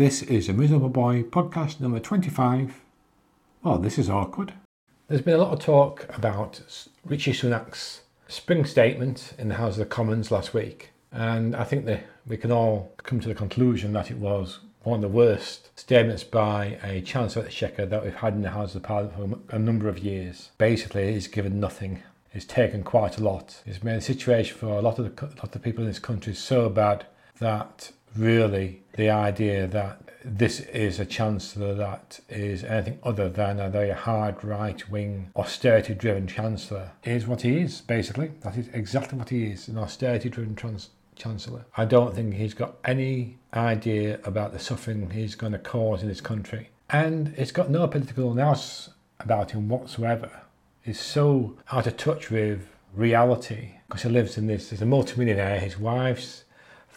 This is a Reasonable Boy podcast number 25. Well, this is awkward. There's been a lot of talk about Rishi Sunak's spring statement in the House of Commons last week, and I think that we can all come to the conclusion that it was one of the worst statements by a Chancellor of the Exchequer that we've had in the House of Parliament for a number of years. Basically, he's given nothing. He's taken quite a lot. He's made the situation for a lot of the, a lot of the people in this country so bad that really the idea that this is a chancellor that is anything other than a very hard right wing, austerity driven chancellor is what he is, basically. That is exactly what he is an austerity driven trans- chancellor. I don't think he's got any idea about the suffering he's going to cause in this country. And it's got no political nous about him whatsoever. He's so out of touch with reality because he lives in this, he's a multimillionaire, his wife's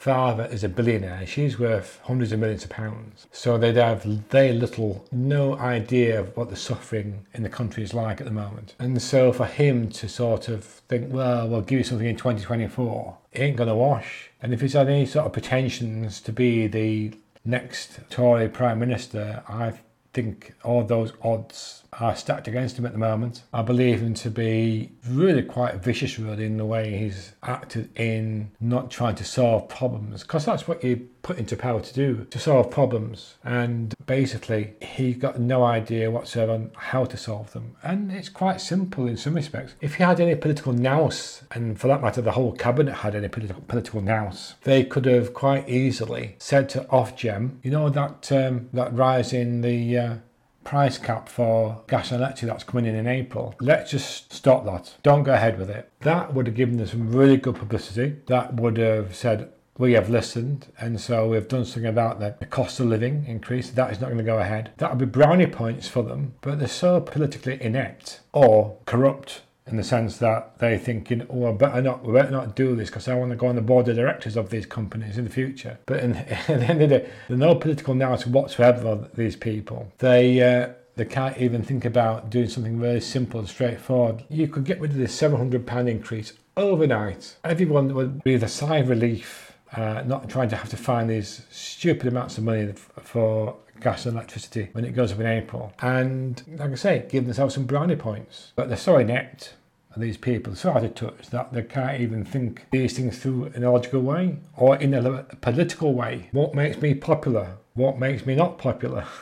father is a billionaire. She's worth hundreds of millions of pounds. So they'd have very little, no idea of what the suffering in the country is like at the moment. And so for him to sort of think, well, we'll give you something in 2024, it ain't going to wash. And if he's had any sort of pretensions to be the next Tory Prime Minister, I think all those odds are stacked against him at the moment. I believe him to be really quite vicious, really, in the way he's acted in not trying to solve problems, because that's what you put into power to do, to solve problems. And basically, he got no idea whatsoever on how to solve them. And it's quite simple in some respects. If he had any political nous, and for that matter, the whole cabinet had any political political nous, they could have quite easily said to Ofgem, you know that um, that rise in the uh, price cap for gas and electricity that's coming in in April. Let's just stop that. Don't go ahead with it. That would have given us some really good publicity. That would have said, we have listened and so we've done something about the, the cost of living increase. That is not going to go ahead. That would be brownie points for them, but they're so politically inept or corrupt in the sense that they're thinking, oh, I better not, we better not do this because I want to go on the board of directors of these companies in the future. But in, at the end of the day, there's no political narrative whatsoever of these people. They uh, they can't even think about doing something very simple and straightforward. You could get rid of this £700 increase overnight. Everyone would breathe a sigh of relief. Uh, not trying to have to find these stupid amounts of money for gas and electricity when it goes up in April. And like I say, give themselves some brownie points. But they're so inept, and these people, so out of touch that they can't even think these things through in a logical way or in a political way. What makes me popular? What makes me not popular?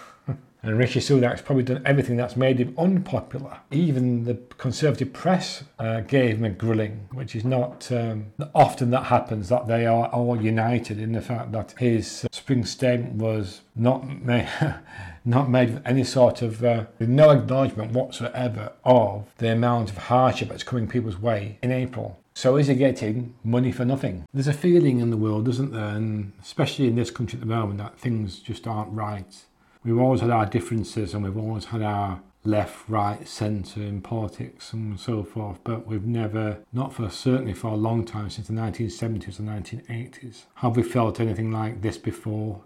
And Rishi Sunak's probably done everything that's made him unpopular. Even the Conservative press uh, gave him a grilling, which is not um, often that happens, that they are all united in the fact that his spring statement was not made, not made with any sort of, uh, with no acknowledgement whatsoever of the amount of hardship that's coming people's way in April. So is he getting money for nothing? There's a feeling in the world, isn't there, and especially in this country at the moment, that things just aren't right we've always had our differences and we've always had our left, right, centre in politics and so forth, but we've never, not for certainly for a long time, since the 1970s and 1980s, have we felt anything like this before.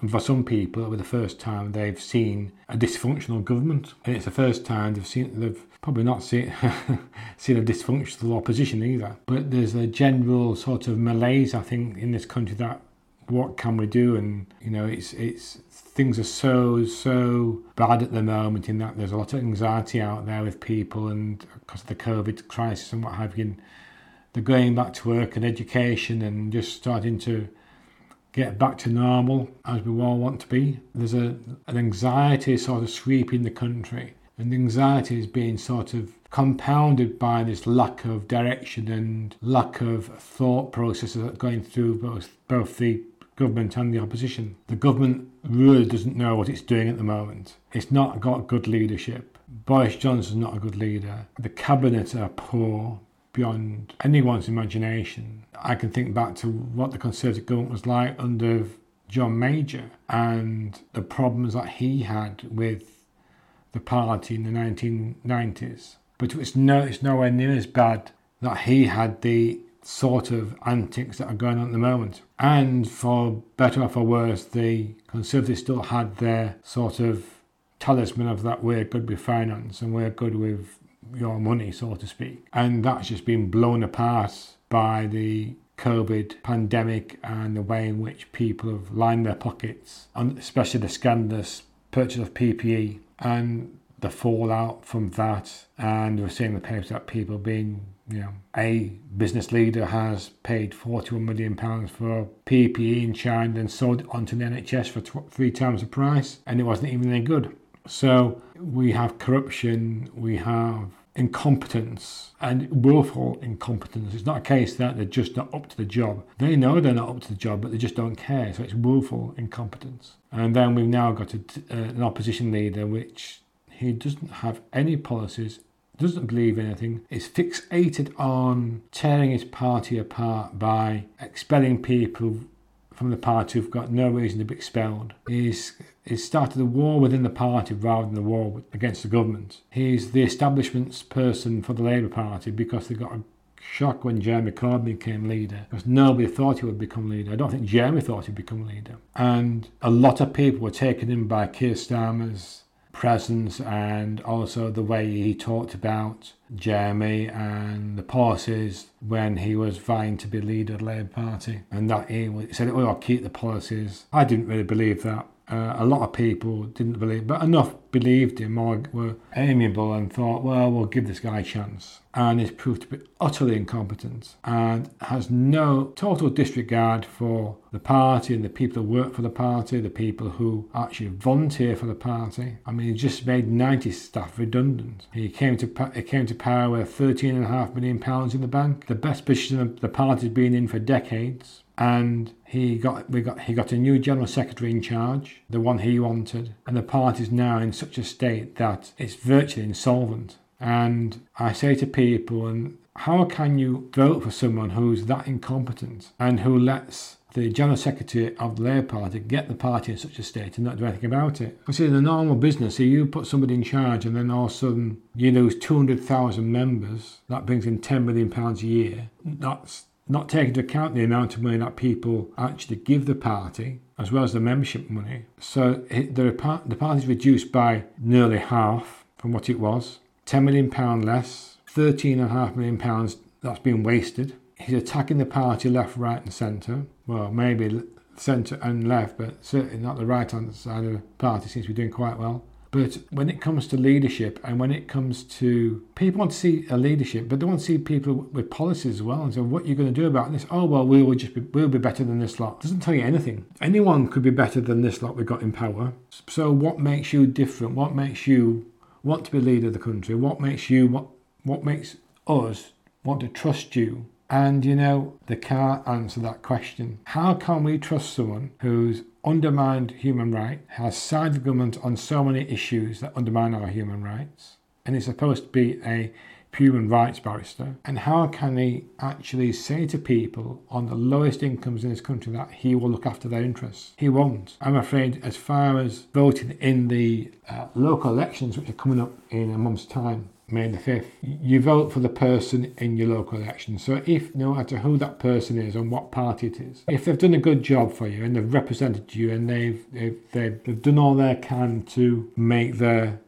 And for some people, it was the first time they've seen a dysfunctional government, and it's the first time they've seen they've probably not seen seen a dysfunctional opposition either. But there's a general sort of malaise, I think, in this country that what can we do? And you know, it's it's things are so so bad at the moment in that there's a lot of anxiety out there with people, and because of the COVID crisis and what have you, they're going back to work and education and just starting to get back to normal as we all want to be. There's a an anxiety sort of sweeping the country, and the anxiety is being sort of compounded by this lack of direction and lack of thought processes going through both both the government and the opposition. The government really doesn't know what it's doing at the moment. It's not got good leadership. Boris Johnson's not a good leader. The cabinet are poor beyond anyone's imagination. I can think back to what the Conservative government was like under John Major and the problems that he had with the party in the 1990s. But it's no, it's nowhere near as bad that he had the sort of antics that are going on at the moment. And for better or for worse, the Conservatives still had their sort of talisman of that we're good with finance and we're good with your money, so to speak. And that's just been blown apart by the COVID pandemic and the way in which people have lined their pockets, and especially the scandalous purchase of PPE and the fallout from that. And we're seeing the papers that people being, know, a business leader has paid 41 million pounds for PPE in China and sold it onto the NHS for tw- three times the price, and it wasn't even any good. So we have corruption, we have incompetence and willful incompetence. It's not a case that they're just not up to the job. They know they're not up to the job, but they just don't care. So it's willful incompetence. And then we've now got a, uh, an opposition leader which he doesn't have any policies, doesn't believe anything, is fixated on tearing his party apart by expelling people from the party who've got no reason to be expelled. He's, he's started a war within the party rather than a war against the government. He's the establishment's person for the Labour Party because they got a shock when Jeremy Corbyn became leader because nobody thought he would become leader. I don't think Jeremy thought he'd become leader. And a lot of people were taken in by Keir Starmer's presence and also the way he talked about Jeremy and the policies when he was vying to be leader of the Labour Party. And that he said, oh, I'll keep the policies. I didn't really believe that. Uh, a lot of people didn't believe, but enough believed him or were amiable and thought, well, we'll give this guy a chance. And he's proved to be utterly incompetent and has no total disregard for the party and the people who work for the party, the people who actually volunteer for the party. I mean, he just made 90 staff redundant. He came to he came to power with 13.5 million pounds in the bank, the best position the party's been in for decades and he got we got he got a new general secretary in charge, the one he wanted, and the party is now in such a state that it's virtually insolvent. And I say to people, and how can you vote for someone who's that incompetent and who lets the general secretary of the Labour Party get the party in such a state and not do anything about it. Because in a normal business, if you put somebody in charge and then all of a sudden you lose 200,000 members, that brings in £10 million a year. That's not taking into account the amount of money that people actually give the party, as well as the membership money. So the, the party is reduced by nearly half from what it was. £10 million less, £13.5 million that's been wasted. He's attacking the party left, right, and centre. Well, maybe centre and left, but certainly not the right hand side of the party seems to be doing quite well. But when it comes to leadership and when it comes to people want to see a leadership, but they want to see people with policies as well. And so, what are you going to do about this? Oh well, we will just be, we'll be better than this lot. Doesn't tell you anything. Anyone could be better than this lot we've got in power. So, what makes you different? What makes you want to be leader of the country? What makes you what what makes us want to trust you? And you know, they can't answer that question. How can we trust someone who's undermined human rights, has sided the government on so many issues that undermine our human rights, and is supposed to be a human rights barrister? And how can he actually say to people on the lowest incomes in this country that he will look after their interests? He won't. I'm afraid, as far as voting in the uh, local elections, which are coming up in a month's time, May the 5th, you vote for the person in your local election. So if, no matter who that person is and what party it is, if they've done a good job for you and they've represented you and they've, they've, they've, they've done all they can to make their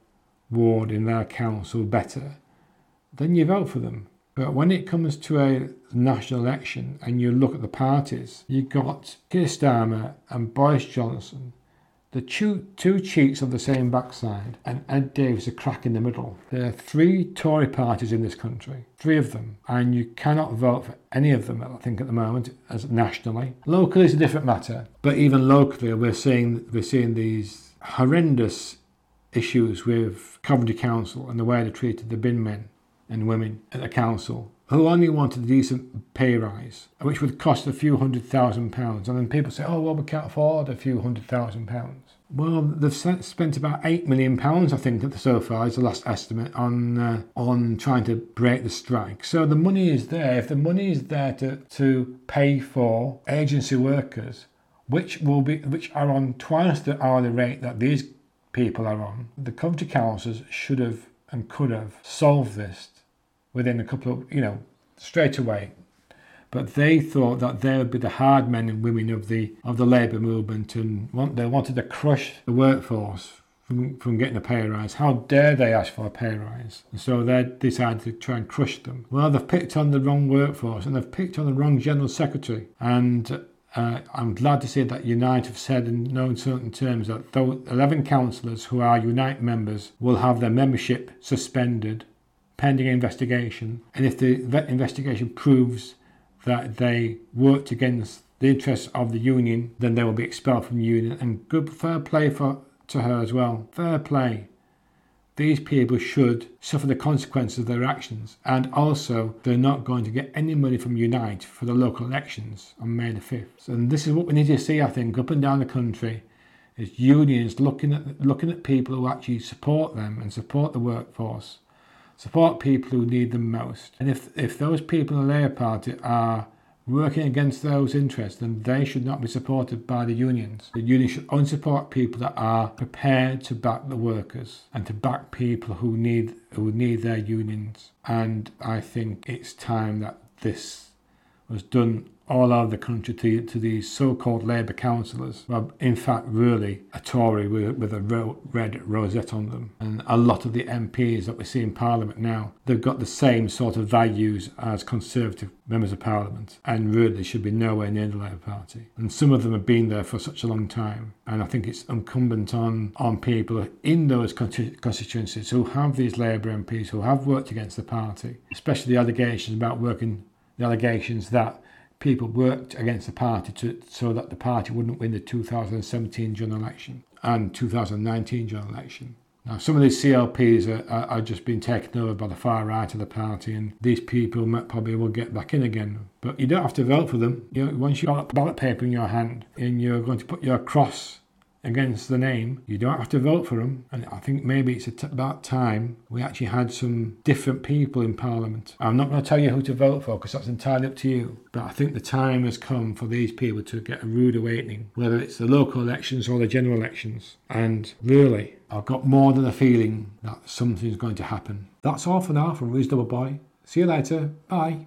ward in their council better, then you vote for them. But when it comes to a national election and you look at the parties, you've got Keir Starmer and Boris Johnson the two, two cheeks of the same backside, and Ed Davey's a crack in the middle. There are three Tory parties in this country, three of them, and you cannot vote for any of them, I think, at the moment, as nationally. Locally is a different matter, but even locally, we're seeing we're seeing these horrendous issues with Coventry Council and the way they treated the bin men and women at the council who only wanted a decent pay rise, which would cost a few hundred thousand pounds. And then people say, oh, well, we can't afford a few hundred thousand pounds. Well, they've spent about eight million pounds, I think, so far is the last estimate on uh, on trying to break the strike. So the money is there. If the money is there to, to pay for agency workers, which will be which are on twice the hourly rate that these people are on, the county councils should have and could have solved this within a couple of, you know, straight away. But they thought that they would be the hard men and women of the of the labour movement, and want, they wanted to crush the workforce from, from getting a pay rise. How dare they ask for a pay rise? And so they decided to try and crush them. Well, they've picked on the wrong workforce and they've picked on the wrong general secretary. And uh, I'm glad to see that Unite have said in no uncertain terms that those 11 councillors who are Unite members will have their membership suspended pending investigation. And if the investigation proves that they worked against the interests of the union, then they will be expelled from the union. And good fair play for to her as well. Fair play. These people should suffer the consequences of their actions, and also they're not going to get any money from Unite for the local elections on May the 5th. And this is what we need to see, I think, up and down the country, is unions looking at looking at people who actually support them and support the workforce, support people who need them most. And if if those people in the Labour Party are working against those interests, then they should not be supported by the unions. The unions should only support people that are prepared to back the workers and to back people who need who need their unions. And I think it's time that this was done all over the country to, to these so-called Labour councillors, well, in fact, really a Tory with, with a red rosette on them. And a lot of the MPs that we see in Parliament now, they've got the same sort of values as Conservative members of Parliament, and really should be nowhere near the Labour Party. And some of them have been there for such a long time, and I think it's incumbent on, on people in those constituencies who have these Labour MPs who have worked against the party, especially the allegations about working, the allegations that people worked against the party to, so that the party wouldn't win the 2017 general election and 2019 general election. Now, some of these CLPs are, are, are, just being taken over by the far right of the party, and these people might, probably will get back in again. But you don't have to vote for them. You know, once you've got a ballot paper in your hand and you're going to put your cross against the name. You don't have to vote for them. And I think maybe it's about time we actually had some different people in Parliament. I'm not going to tell you who to vote for because that's entirely up to you. But I think the time has come for these people to get a rude awakening, whether it's the local elections or the general elections. And really, I've got more than a feeling that something's going to happen. That's all for now from Reasonable Boy. See you later. Bye.